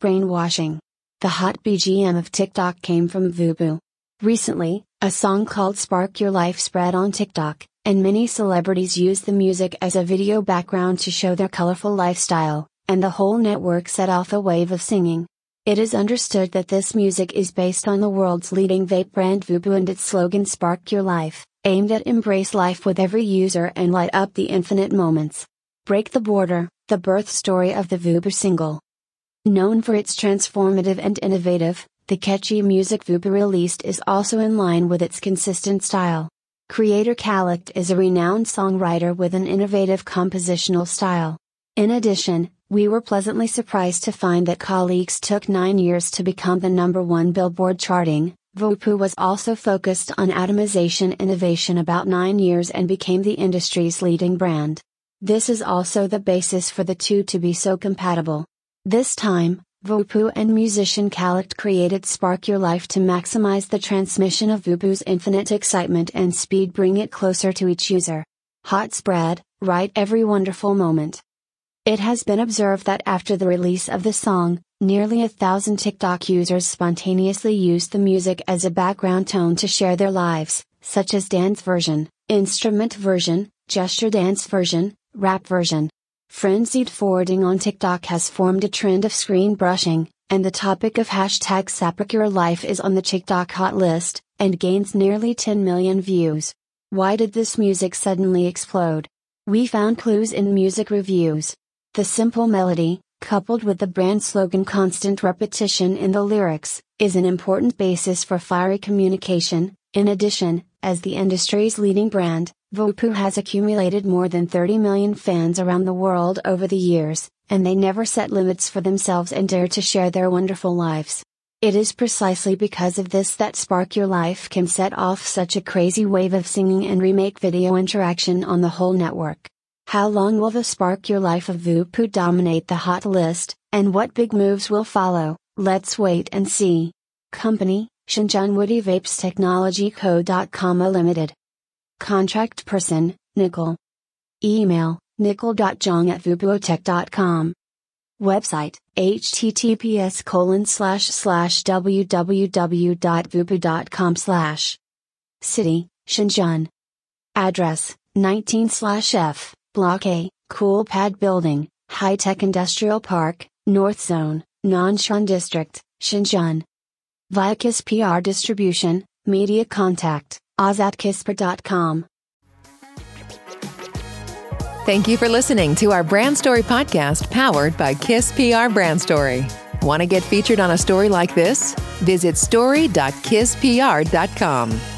Brainwashing. The hot BGM of TikTok came from VOOPOO. Recently, a song called Spark Your Life spread on TikTok, and many celebrities used the music as a video background to show their colorful lifestyle, and the whole network set off a wave of singing. It is understood that this music is based on the world's leading vape brand VOOPOO and its slogan Spark Your Life, aimed at embrace life with every user and light up the infinite moments. Break the Border, the birth story of the VOOPOO single. Known for its transformative and innovative, the catchy music VOOPOO released is also in line with its consistent style. Creator Calixte is a renowned songwriter with an innovative compositional style. In addition, we were pleasantly surprised to find that Calixte took nine years to become the number one Billboard charting. VOOPOO was also focused on atomization innovation about nine years and became the industry's leading brand. This is also the basis for the two to be so compatible. This time, VOOPOO and musician Calixte created Spark Your Life to maximize the transmission of VOOPOO's infinite excitement and speed bring it closer to each user. Hot spread, write every wonderful moment. It has been observed that after the release of the song, nearly a thousand TikTok users spontaneously used the music as a background tone to share their lives, such as dance version, instrument version, gesture dance version, rap version. Frenzied forwarding on TikTok has formed a trend of screen brushing, and the topic of hashtag Spark Life is on the TikTok hot list, and gains nearly 10 million views. Why did this music suddenly explode? We found clues in music reviews. The simple melody, coupled with the brand slogan constant repetition in the lyrics, is an important basis for fiery communication. In addition, as the industry's leading brand, VOOPOO has accumulated more than 30 million fans around the world over the years, and they never set limits for themselves and dare to share their wonderful lives. It is precisely because of this that Spark Your Life can set off such a crazy wave of singing and remake video interaction on the whole network. How long will the Spark Your Life of VOOPOO dominate the hot list, and what big moves will follow? Let's wait and see. Company, Shenzhen Woody Vapes Technology Co. Limited. Contract person, Nickel. Email, nickel.jong at voopootech.com. Website, https colon slash slash www.voopoo.com slash. City, Shenzhen. Address, 19 slash F, Block A, Coolpad Building, High Tech Industrial Park, North Zone, Nanshan District, Shenzhen. Via KISS PR Distribution, Media Contact, ozatkisper.com. Thank you for listening to our Brand Story podcast powered by Kiss PR Brand Story. Want to get featured on a story like this? Visit story.kisspr.com.